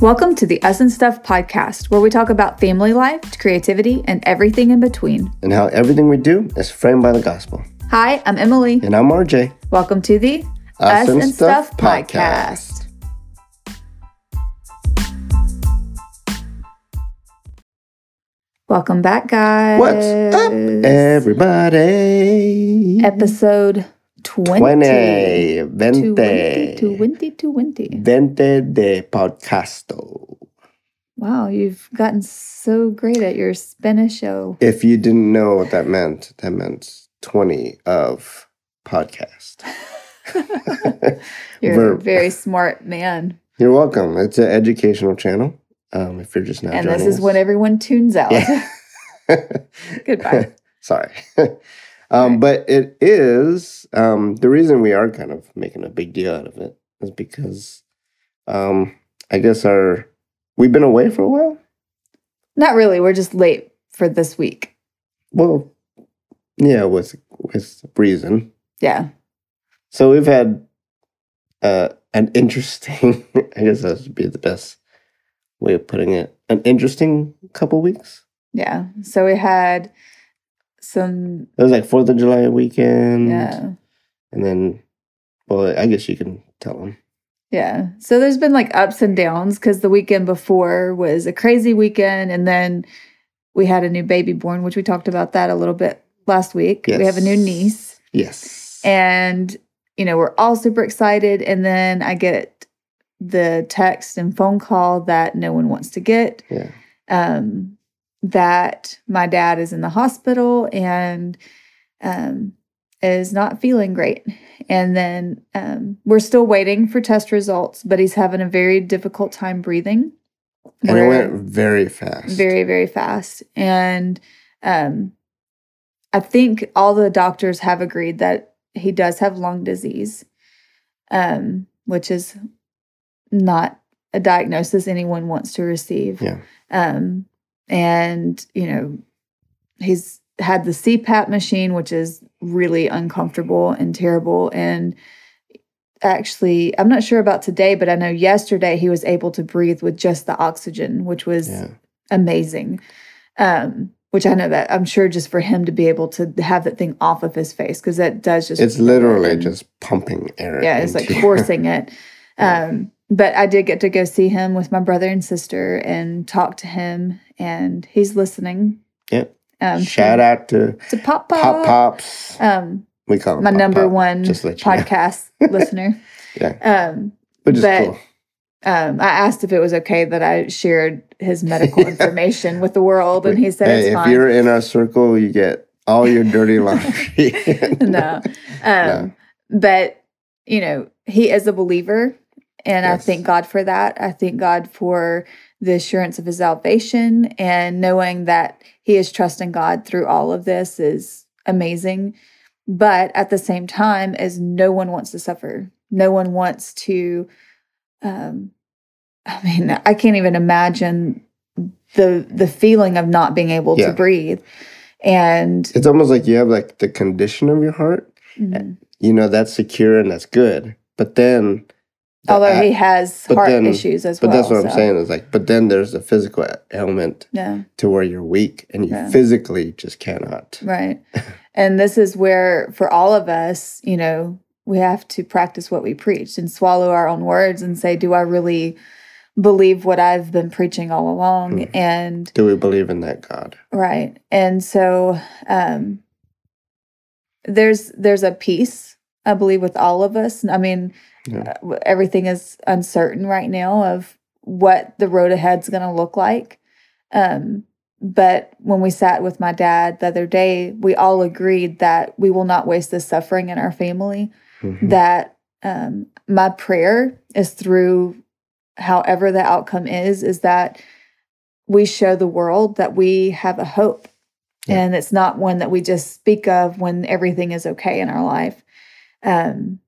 Welcome to the Us and Stuff podcast, where we talk about family life, creativity, and everything in between. and how everything we do is framed by the gospel. Hi, I'm Emily. And I'm RJ. Welcome to the Us and Stuff podcast. Welcome back, guys. What's up, everybody? Episode 20. 20, 20, 20, 20, 20. 20 de podcasto. Wow, you've gotten so great at your Spanish show. If you didn't know what that meant, that meant 20 of podcast. You're a very smart man. You're welcome. It's an educational channel. Um, if you're just now and this is us. when everyone tunes out. Yeah. Goodbye. Sorry. Um, but it is um, the reason we are kind of making a big deal out of it is because um, I guess our we've been away for a while. Not really. We're just late for this week. Well, yeah, with with reason. Yeah. So we've had uh, an interesting. I guess that would be the best way of putting it. An interesting couple weeks. Yeah. So we had some, It was like Fourth of July weekend. yeah. And then, well, I guess you can tell them. Yeah. So there's been like ups and downs because the weekend before was a crazy weekend. And then we had a new baby born, which we talked about that a little bit last week. We have a new niece. Yes. And, you know, we're all super excited. And then I get the text and phone call that no one wants to get. yeah. um, that my dad is in the hospital and um, is not feeling great. And then um, we're still waiting for test results, but he's having a very difficult time breathing. And it went very fast. very, very fast. And um, I think all the doctors have agreed that he does have lung disease, um, which is not a diagnosis anyone wants to receive. Yeah. Um, and, you know, he's had the CPAP machine, which is really uncomfortable and terrible. And actually, I'm not sure about today, but I know yesterday he was able to breathe with just the oxygen, which was Yeah. amazing. Um, which I know that I'm sure just for him to be able to have that thing off of his face because that does just It's literally just pumping air. yeah, it's like forcing it. Um, but I did get to go see him with my brother and sister and talk to him, and he's listening. Yep. Um, Shout out to to Pop Pop Pop, Pops. um, we call him my Pop number Pop, one just to know. podcast listener. Yeah. Um, Which is but- cool. um, I asked if it was okay that I shared his medical information with the world, and he said hey, if fine. you're in our circle, you get all your dirty laundry. no. Um, But, you know, he is a believer. And I thank God for that. I thank God for the assurance of his salvation and knowing that he is trusting God through all of this is amazing. But at the same time, as no one wants to suffer, no one wants to. Um, I mean, I can't even imagine the the feeling of not being able Yeah. to breathe. And It's almost like you have like the condition of your heart. mm, You know, that's secure and that's good. But then, the although he has heart then- issues as but well. But that's what I'm saying is like, but then there's a physical ailment Yeah, to where you're weak and you Yeah. physically just cannot. right. and this is where, for all of us, you know, we have to practice what we preach and swallow our own words and say, "Do I really believe what I've been preaching all along?" Mm. And Do we believe in that God? right, and so um, there's there's a peace I believe with all of us. I mean, Yeah. uh, everything is uncertain right now of what the road ahead's going to look like. Um, but when we sat with my dad the other day, we all agreed that we will not waste this suffering in our family. Mhm. That um, my prayer is through however the outcome is, is that we show the world that we have a hope. Yeah. And it's not one that we just speak of when everything is okay in our life. Um,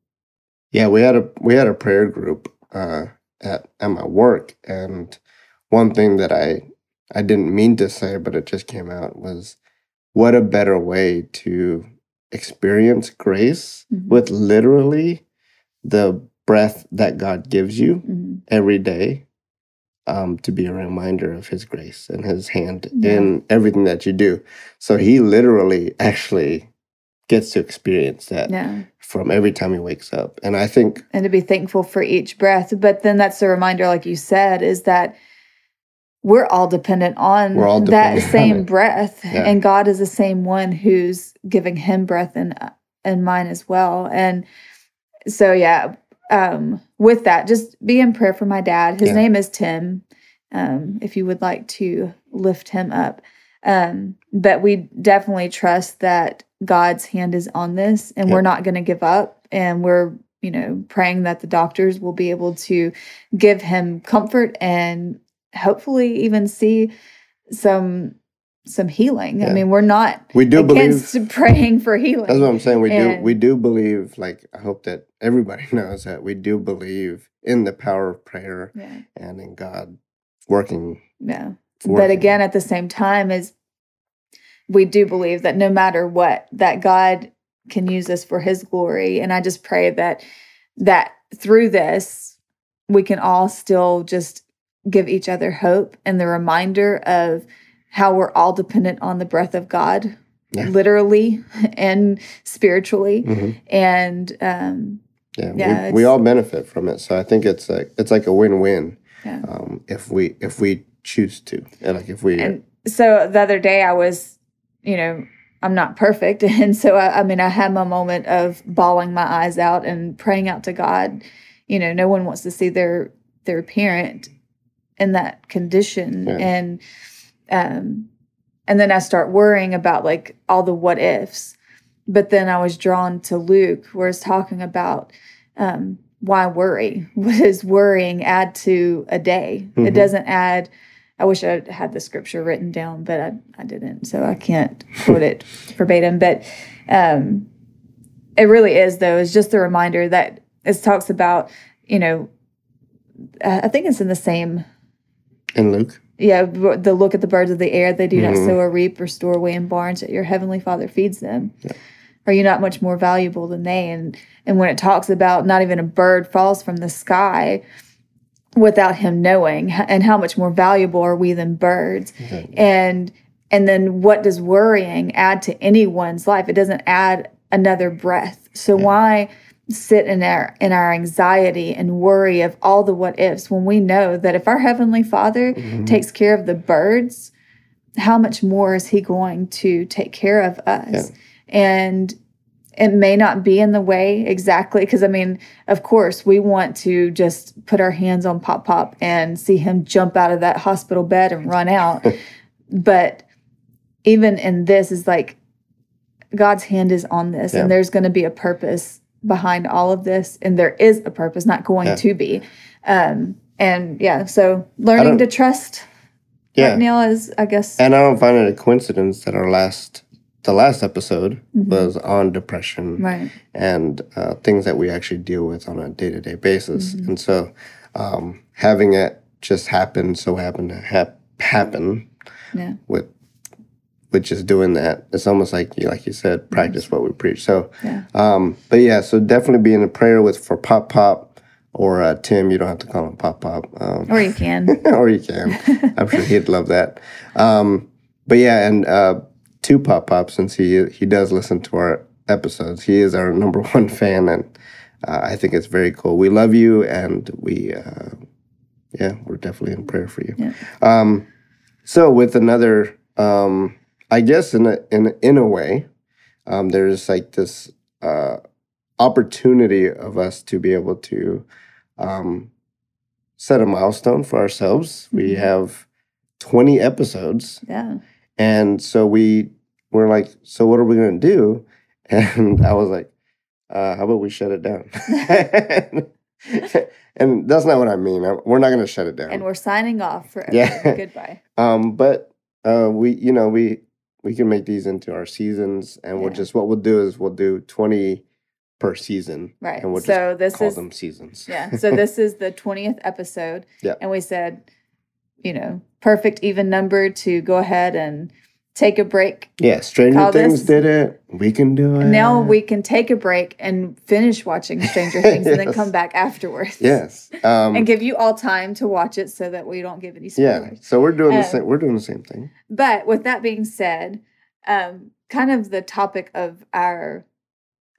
Yeah, we had a we had a prayer group uh, at at my work, and one thing that I I didn't mean to say, but it just came out was, what a better way to experience grace Mhm. with literally the breath that God gives you mhm. every day um, to be a reminder of His grace and His hand Yeah. in everything that you do. So He literally actually gets to experience that Yeah. from every time He wakes up. And I think, and to be thankful for each breath. But then that's a reminder, like you said, is that we're all dependent on all that dependent on same it. breath, Yeah. and God is the same one who's giving him breath and and mine as well. And so, yeah, um, with that, just be in prayer for my dad. His Yeah. name is Tim. Um, if you would like to lift him up. Um, but we definitely trust that God's hand is on this and Yeah. we're not going to give up. And we're, you know, praying that the doctors will be able to give him comfort and hopefully even see some some healing. I mean, we're not we do believe. praying for healing. That's what I'm saying. We do we do believe, like I hope that everybody knows that we do believe in the power of prayer yeah. and in God working. Yeah. But again, at the same time, is we do believe that no matter what, that God can use us for his glory. And I just pray that that through this, we can all still just give each other hope and the reminder of how we're all dependent on the breath of God, Yeah. literally and spiritually. Mhm. And um Yeah, Yeah, we, we all benefit from it. So I think it's like it's like a win-win yeah. um, if we if we choose to, and like if we And so the other day I was, you know, I'm not perfect. And so I, I mean, I had my moment of bawling my eyes out and praying out to God. You know, no one wants to see their their parent in that condition. Yeah. And um and then I start worrying about like all the what ifs. But then I was drawn to Luke where it's talking about um why worry? What does worrying add to a day? It Mhm. doesn't add I wish I had the scripture written down, but I, I didn't, so I can't quote it verbatim. But um, it really is, though, is just a reminder that it talks about, you know, I think it's in the same, in Luke, yeah, the look at the birds of the air. They do not Mhm. sow or reap or store away in barns, yet your heavenly Father feeds them. Yeah. Are you not much more valuable than they? And and when it talks about not even a bird falls from the sky without him knowing, and how much more valuable are we than birds? Okay. and and then what does worrying add to anyone's life it doesn't add another breath so Yeah. why sit in our in our anxiety and worry of all the what ifs when we know that if our heavenly father Mhm. takes care of the birds how much more is he going to take care of us and it may not be in the way exactly because i mean of course we want to just put our hands on pop pop and see him jump out of that hospital bed and run out but even in this is like god's hand is on this Yeah. and there's going to be a purpose behind all of this and there is a purpose not going Yeah. to be um and yeah so learning to trust yeah, right now is i guess and I don't find it a coincidence that our last the last episode Mhm. was on depression right and uh, things that we actually deal with on a day to day basis. Mhm. And so um, having it just happen, so happen to hap- happen yeah with with just doing that, it's almost like you like you said, practice what we preach. So, yeah um, but yeah, so definitely be in a prayer with for Pop Pop or uh, Tim. You don't have to call him Pop Pop, um, or you can or you can. I'm sure he'd love that. Um, but yeah, and uh, to Pop Pop, since he he does listen to our episodes, he is our number one fan, and uh, I think it's very cool. We love you, and we, uh, yeah, we're definitely in prayer for you. Yeah. Um, so with another, um, I guess in a in in a way, um, there's like this uh, opportunity of us to be able to um, set a milestone for ourselves. We Mhm. have 20 episodes, yeah and so we were like, so what are we going to do? And I was like, uh, how about we shut it down? and that's not what I mean. We're not going to shut it down. and we're signing off forever Yeah. goodbye Um, but uh, we, you know, we we can make these into our seasons, and we'll just what we'll do is we'll do twenty per season, right and we'll so this call is them seasons. yeah so this is the 20th episode Yeah. and we said you know perfect even number to go ahead and take a break. Yeah, Stranger Things this- did it. We can do it. Now we can take a break and finish watching Stranger Things and then come back afterwards. Yes. Um, And give you all time to watch it so that we don't give any spoilers. yeah. So we're doing the Um, same. We're doing the same thing. But with that being said, um, kind of the topic of our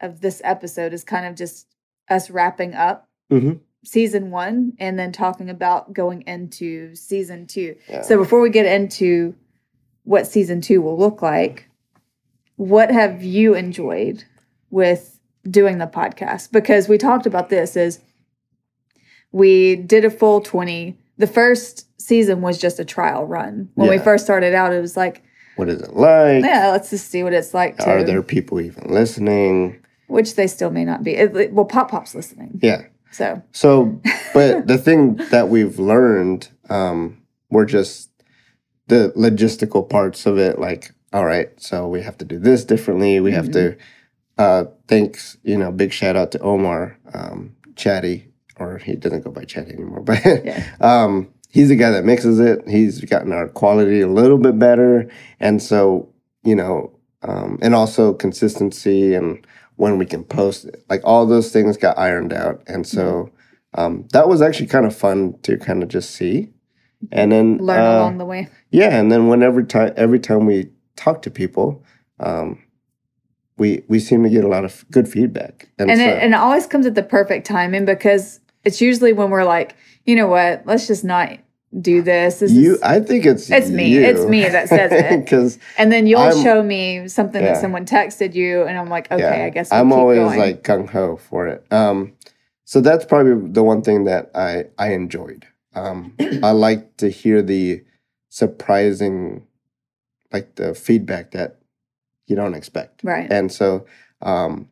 of this episode is kind of just us wrapping up Mhm. Season one and then talking about going into season two. Yeah. So before we get into what season two will look like, what have you enjoyed with doing the podcast? Because we talked about this is we did a full 20. The first season was just a trial run. When we first started out, it was like, What is it like? yeah, let's just see what it's like to Are there people even listening? which they still may not be. It- well, Pop Pop's listening. Yeah. So So, but the thing that we've learned, um, we're just the logistical parts of it. Like, all right, so we have to do this differently. We have to. Uh, thanks, you know, big shout out to Omar, um, Chatty, or he doesn't go by Chatty anymore, but Yeah. um, he's the guy that mixes it. He's gotten our quality a little bit better, and so you know, um, and also consistency and when we can post it. Like all those things got ironed out. And so um, that was actually kind of fun to kind of just see. And then learn uh, along the way. yeah, and then whenever time every time we talk to people, um, we we seem to get a lot of good feedback. And, and so, it, and it always comes at the perfect timing because it's usually when we're like, you know what, let's just not do this. this you is, I think it's It's me. It's me that says it. Because and then you'll I'm- show me something Yeah. that someone texted you, and I'm like, okay, I guess we'll I'm always going. like gung ho for it. Um, so that's probably the one thing that I I enjoyed. Um, I like to hear the surprising, like the feedback that you don't expect, right. and so um,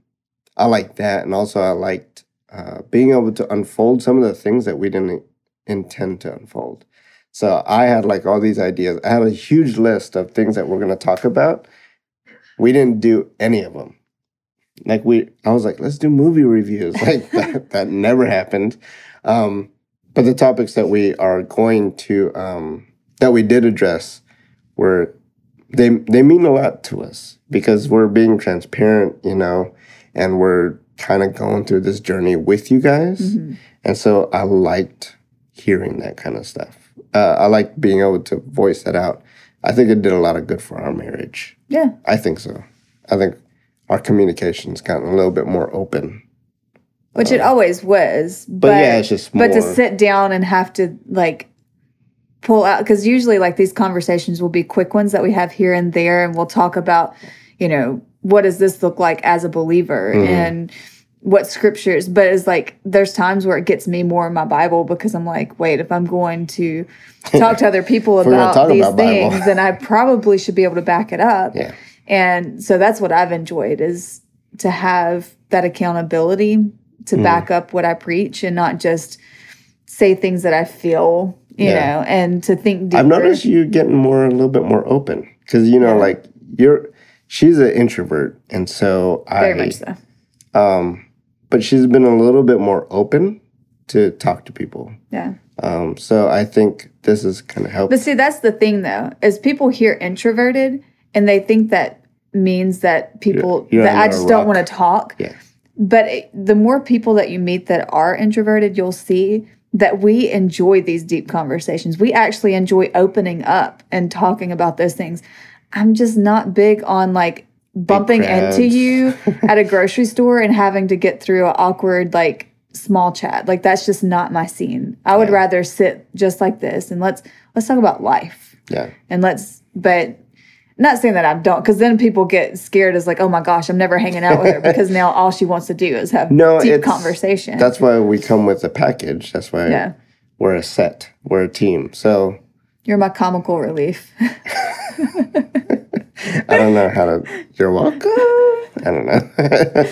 I like that, and also I liked uh, being able to unfold some of the things that we didn't intend to unfold. So I had like all these ideas. I had a huge list of things that we're going to talk about. We didn't do any of them. Like we, I was like, let's do movie reviews. Like that, that never happened. Um, but the topics that we are going to, um, that we did address, were they they mean a lot to us because we're being transparent, you know, and we're kind of going through this journey with you guys. Mhm. And so I liked hearing that kind of stuff. Uh, I like being able to voice that out. I think it did a lot of good for our marriage. Yeah. I think so. I think our communication's gotten a little bit more open. Which it always was. But, But, yeah, it's just more. but to sit down and have to like pull out because usually like these conversations will be quick ones that we have here and there and we'll talk about you know what does this look like as a believer Mhm. and what scriptures but it's like there's times where it gets me more in my bible because i'm like wait if i'm going to talk to other people If we're gonna about these about things then i probably should be able to back it up yeah. and so that's what I've enjoyed is to have that accountability to Mm. back up what I preach and not just say things that I feel, you Yeah. know, and to think deeper. I've noticed you getting more, a little bit more open because, you know, Yeah. like you're, she's an introvert. And so very I, Very much so. um, but she's been a little bit more open to talk to people. Yeah. Um, so I think this is kind of helped. But see, that's the thing though, is people hear introverted and they think that means that people you're that I just don't want to talk. Yeah. But it, the more people that you meet that are introverted, you'll see that we enjoy these deep conversations. We actually enjoy opening up and talking about those things. I'm just not big on like bumping into you at a grocery store and having to get through an awkward like small chat. Like that's just not my scene. I would Yeah. rather sit just like this and let's let's talk about life yeah. and let's but not saying that I don't because then people get scared as like oh my gosh I'm never hanging out with her because now all she wants to do is have No, deep conversation. That's why we come with a package. That's why yeah, we're a set. We're a team. So you're my comical relief. I don't know how to. You're welcome. I don't know.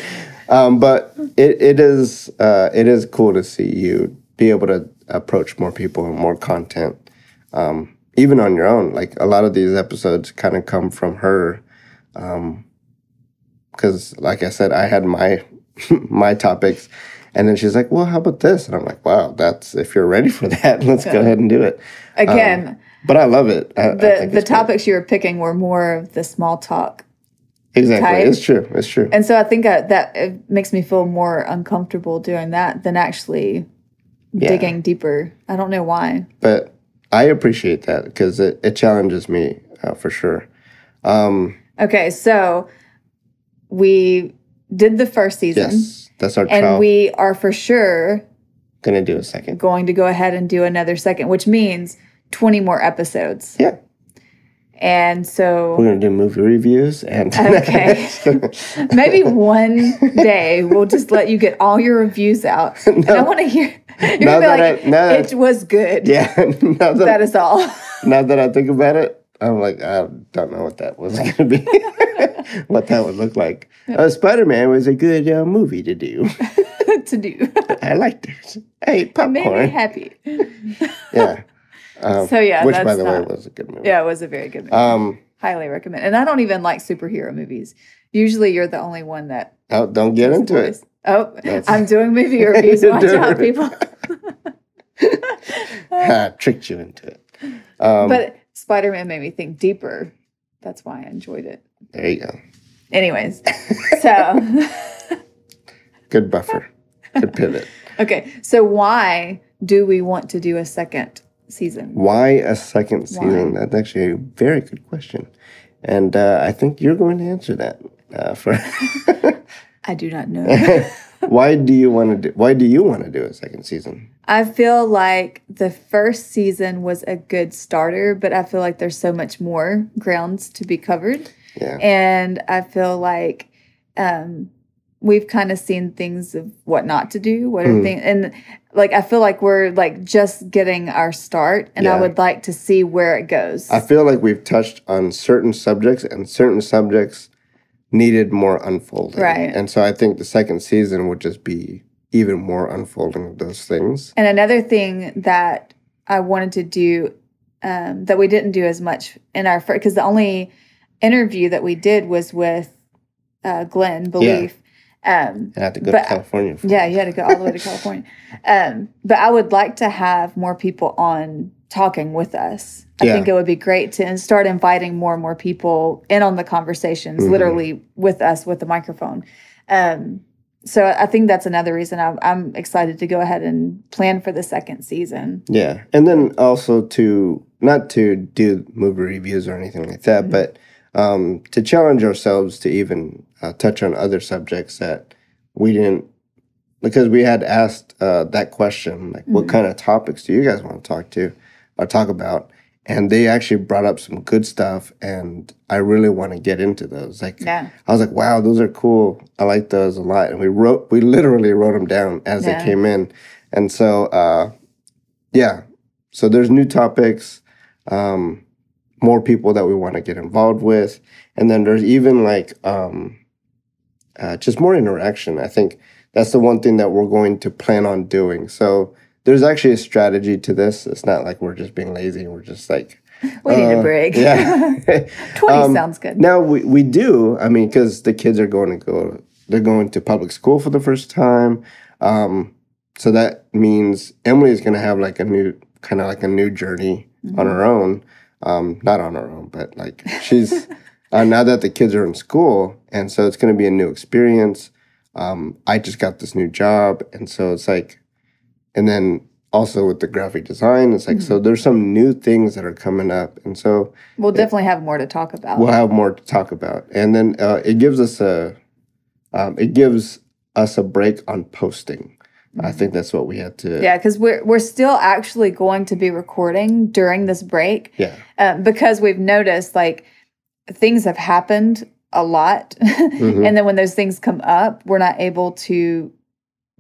um, but it, it is uh, it is cool to see you be able to approach more people and more content, um, even on your own. Like a lot of these episodes kind of come from her, because like I said, I had my my topics. And then she's like, "Well, how about this?" And I'm like, "Wow, that's if you're ready for that, let's go ahead and do it." Again, but I love it. I, I the think the topics you were picking were more of the small talk, exactly. type. It's true. It's true. and so I think uh, that it makes me feel more uncomfortable doing that than actually Yeah. digging deeper. I don't know why. but I appreciate that because it, it challenges me uh, for sure. Um, Okay, so we did the first season, yes, that's our and we are for sure gonna do a second. going to go ahead and do another second, which means twenty more episodes. Yeah, And so we're gonna do movie reviews and Okay. Maybe one day we'll just let you get all your reviews out. And I want to hear you're Now gonna be that like, I- it was good. yeah. That, That is all. now that I think about it, I'm like, I don't know what that was gonna be, what that would look like. Uh, Spider Man was a good uh, movie to do. to do. I liked it. I ate Made me happy. Yeah. Um, So, yeah, which by the way was a good movie. Yeah, it was a very good movie. Um, Highly recommend. And I don't even like superhero movies. Usually you're the only one that oh, don't get into it. Oh, That's- I'm doing movie reviews. Watch out, people. I tricked you into it. Um, but Spider Man made me think deeper. That's why I enjoyed it. there you go. Anyways, so Good buffer. Good pivot. okay, so why do we want to do a second season? Why a second season? That's actually a very good question, and uh, I think you're going to answer that. Uh, for I do not know. why do you want to do? Why do you want to do a second season? I feel like the first season was a good starter, but I feel like there's so much more grounds to be covered. Yeah. And I feel like um, we've kind of seen things of what not to do, what are Mm. things, and like I feel like we're like just getting our start, and I would like to see where it goes. I feel like we've touched on certain subjects, and certain subjects needed more unfolding. Right. And so I think the second season would just be even more unfolding of those things. And another thing that I wanted to do um, that we didn't do as much in our first, because the only interview that we did was with uh, Glenn Belief. Um, And I have to go to California. For yeah, you had to go all the way to California. Um, but I would like to have more people on talking with us. I Yeah. think it would be great to start inviting more and more people in on the conversations, Mhm. literally with us with the microphone. Um, so I think that's another reason I'm, I'm excited to go ahead and plan for the second season. Yeah, and then also to not to do movie reviews or anything like that, Mhm. but um, to challenge ourselves to even uh, touch on other subjects that we didn't because we had asked uh, that question, like, what Mhm. kind of topics do you guys want to talk to or talk about? And they actually brought up some good stuff, and I really want to get into those. Like, Yeah. I was like, wow, those are cool. I like those a lot. And we wrote, we literally wrote them down as Yeah. they came in. And so, uh, yeah. So there's new topics, um, more people that we want to get involved with. And then there's even like um, uh, just more interaction. I think that's the one thing that we're going to plan on doing. So there's actually a strategy to this. It's not like we're just being lazy. We're just like, We need a uh, break. Yeah. 20 Um, sounds good. Now we, we do. I mean, because the kids are going to go, they're going to public school for the first time. Um, so that means Emily is going to have like a new, kind of like a new journey on her own. Um, not on her own, but like she's uh, now that the kids are in school, and so it's going to be a new experience. Um, I just got this new job, and so it's like, and then also with the graphic design, it's like so there's some new things that are coming up, and so We'll definitely have more to talk about. we'll have more to talk about and then uh, it gives us a um, it gives us a break on posting i think that's what we had to Mm-hmm. yeah, because we're we're still actually going to be recording during this break yeah um, because we've noticed like things have happened a lot, Mhm. and then when those things come up, we're not able to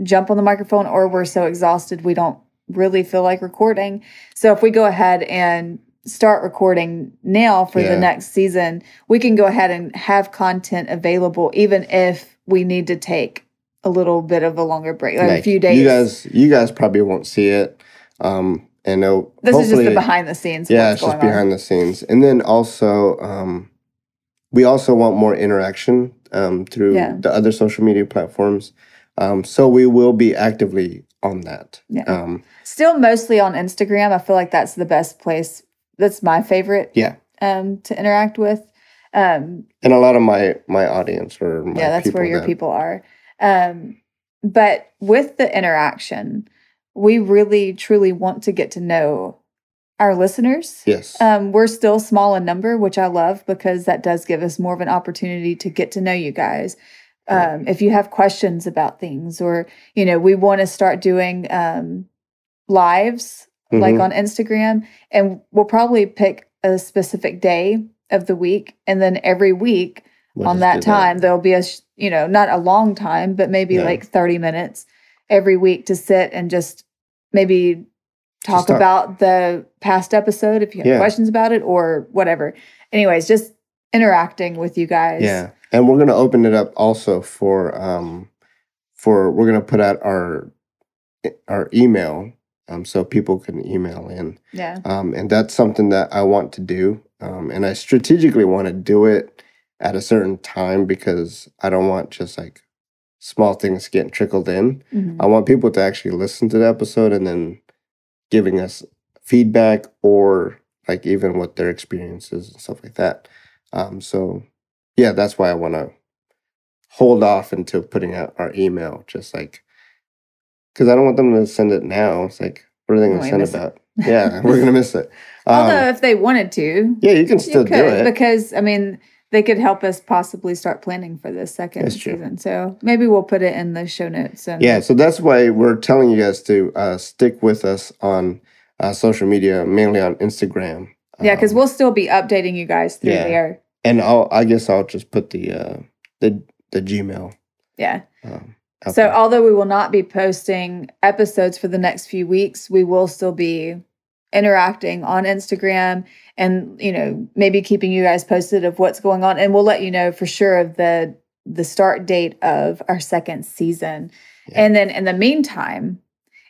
jump on the microphone, or we're so exhausted we don't really feel like recording. So if we go ahead and start recording now for Yeah. the next season, we can go ahead and have content available, even if we need to take a little bit of a longer break, like, a few days. you guys you guys probably won't see it um and it'll, this is just the behind the scenes. yeah it's just going on. behind the scenes and then also um we also want more interaction um through Yeah. the other social media platforms um so we will be actively on that Yeah. um Still mostly on Instagram. I feel like that's the best place that's my favorite. Yeah. Um, to interact with. Um, and a lot of my my audience or my yeah, that's where your that- people are. Um, but with the interaction, we really truly want to get to know our listeners. Yes. Um, we're still small in number, which I love because that does give us more of an opportunity to get to know you guys. Um, if you have questions about things, or you know, we want to start doing um, lives like Mhm. on Instagram, and we'll probably pick a specific day of the week, and then every week We'll on that time there'll be a you know not a long time, but maybe like thirty minutes every week to sit and just maybe talk talk. about the past episode if you have Yeah. questions about it or whatever. Anyways, just interacting with you guys. Yeah. And we're gonna open it up also for um for we're gonna put out our our email um so people can email in. Yeah. Um and that's something that I want to do. Um and I strategically want to do it at a certain time because I don't want just like small things getting trickled in. Mhm. I want people to actually listen to the episode and then giving us feedback or like even what their experiences and stuff like that. Um, so yeah, that's why I want to hold off until putting out our email, just like because I don't want them to send it now. It's like what are they going We to send miss it. about? Yeah, we're gonna miss it. Um, Although if they wanted to, yeah, you can you still do it. because I mean they could help us possibly start planning for this second season. So maybe we'll put it in the show notes. And Yeah, so that's why we're telling you guys to uh, stick with us on uh, social media, mainly on Instagram. Yeah, because Um, we'll still be updating you guys through Yeah. there. and I'll I guess I'll just put the uh, the the Gmail. Yeah. Um, So there. although we will not be posting episodes for the next few weeks, we will still be interacting on Instagram and you know maybe keeping you guys posted of what's going on and we'll let you know for sure of the the start date of our second season. Yeah. And then in the meantime,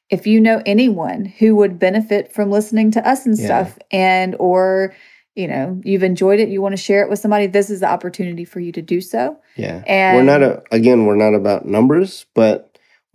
if you know anyone who would benefit from listening to us and Yeah. stuff and or you know you've enjoyed it you want to share it with somebody this is the opportunity for you to do so yeah, and we're not a, again we're not about numbers, but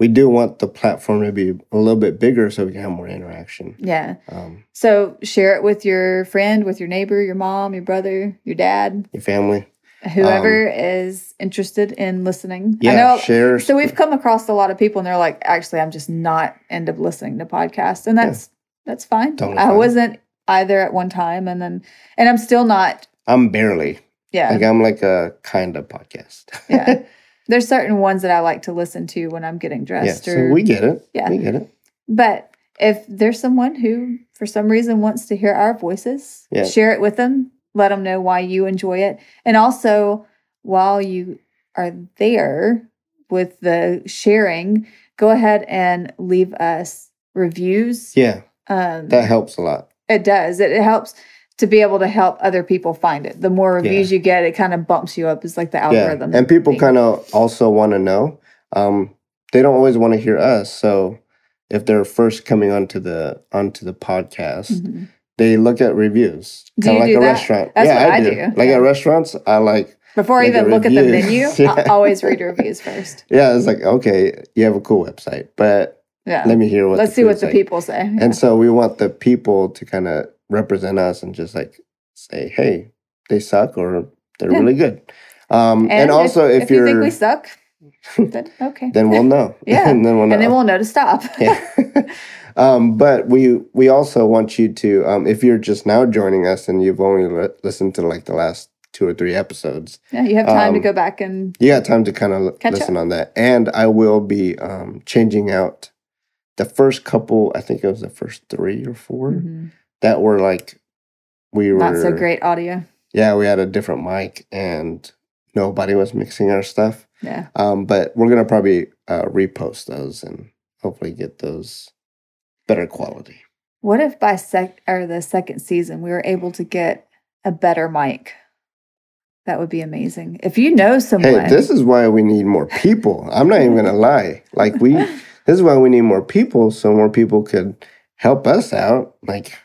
we do want the platform to be a little bit bigger so we can have more interaction. yeah Um, So share it with your friend, with your neighbor, your mom, your brother, your dad, your family, whoever is interested in listening. Um, yeah, I know. share. So we've come across a lot of people, and they're like, "Actually, I'm just not end up listening to podcasts," and that's that's fine. Totally I fine. wasn't either at one time, and then and I'm still not. I'm barely Yeah, like I'm like a kind of podcast. yeah. There's certain ones that I like to listen to when I'm getting dressed. yeah. dressed, So or we get it. Yeah. we get it. But if there's someone who, for some reason, wants to hear our voices, Yeah. share it with them. Let them know why you enjoy it. And also, while you are there with the sharing, go ahead and leave us reviews. Yeah, Um, that helps a lot. it does. It, it helps to be able to help other people find it. The more reviews you get, it kind of bumps you up. It's like the algorithm. Yeah, and people kind of also want to know. Um, they don't always want to hear us, so if they're first coming onto the onto the podcast, Mhm. they look at reviews. Do Kinda you like a that? restaurant. That's yeah, what I, I do. do, Like yeah. at restaurants, I like. Before I Like even look at the menu, Yeah. I always read reviews first. Yeah, it's like okay, you have a cool website, but Yeah. let me hear what. Let's see what the like. people say. Yeah. And so we want the people to kind of represent us and just like say, hey, they suck or they're Yeah. really good. Um, and, if- also, if, if you're, you think we suck, then okay. then we'll know. Yeah, and then we'll know. and then we'll know to stop. yeah. um, but we we also want you to, um, if you're just now joining us and you've only li- listened to like the last two or three episodes, yeah, you have time to Um, go back and you got time to kind of listen on that. And I will be um, changing out the first couple. I think it was the first three or 4 Mhm. That were like we were not so great audio. Yeah, we had a different mic and nobody was mixing our stuff. Yeah, Um, but we're gonna probably uh, repost those and hopefully get those better quality. what if by sec or the second season we were able to get a better mic? That would be amazing. If you know someone, Hey, this is why we need more people. I'm not even gonna lie. Like we, this is why we need more people, so more people could help us out, like,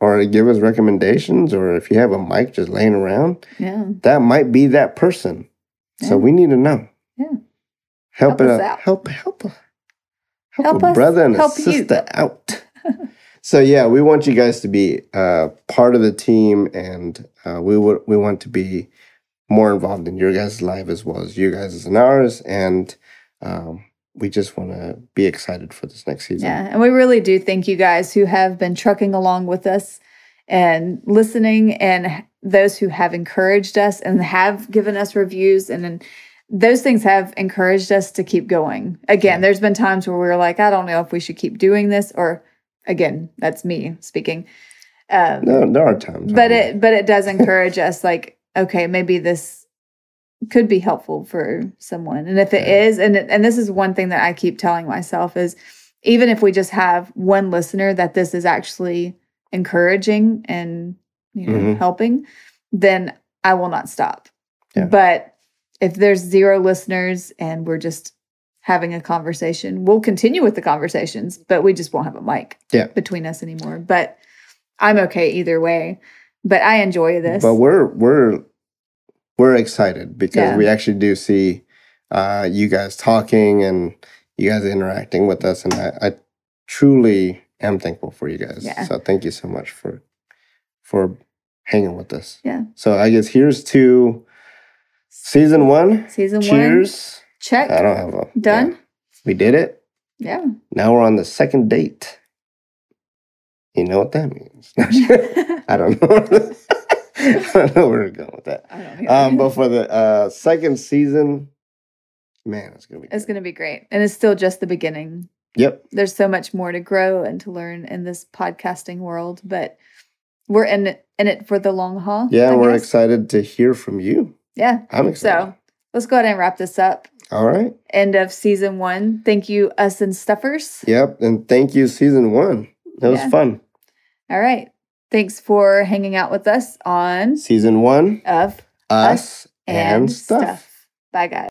or give us recommendations, or if you have a mic just laying around, yeah, that might be that person. So we need to know. Yeah. Help, Help it us out. Help help help, Help a us brother and a help you. sister out. so yeah, we want you guys to be uh, part of the team, and uh, we would we want to be more involved in your guys' life as well as you guys in ours, and um, we just want to be excited for this next season. Yeah, and we really do thank you guys who have been trucking along with us and listening, and those who have encouraged us and have given us reviews and. and those things have encouraged us to keep going. Again, Yeah. there's been times where we were like, I don't know if we should keep doing this, or again, that's me speaking. Um, No, there are times, but it but it does encourage us like okay maybe this could be helpful for someone and if it Yeah. is, and and this is one thing that i keep telling myself is even if we just have one listener that this is actually encouraging and you know Mhm. helping then i will not stop Yeah. but if there's zero listeners and we're just having a conversation we'll continue with the conversations but we just won't have a mic Yeah. between us anymore but i'm okay either way but i enjoy this But we're we're we're excited because Yeah. we actually do see uh, you guys talking and you guys interacting with us, and I, I truly am thankful for you guys. Yeah. So thank you so much for for hanging with us. Yeah. So I guess here's to season one. season one Cheers. check I don't have a done yeah. We did it. yeah, Now we're on the second date. You know what that means? I don't know. I don't know where we're going with that. I don't. Um, but for the uh, second season, man, it's gonna be. it's going to be great and it's still just the beginning Yep. there's so much more to grow and to learn in this podcasting world but we're in it in it for the long haul Yeah, I we're guess. excited to hear from you. yeah I'm excited. so let's go ahead and wrap this up All right. end of season one thank you us and stuffers Yep. And thank you, season one. That was Yeah. fun. all right thanks for hanging out with us on Season one, of us, and, stuff. bye guys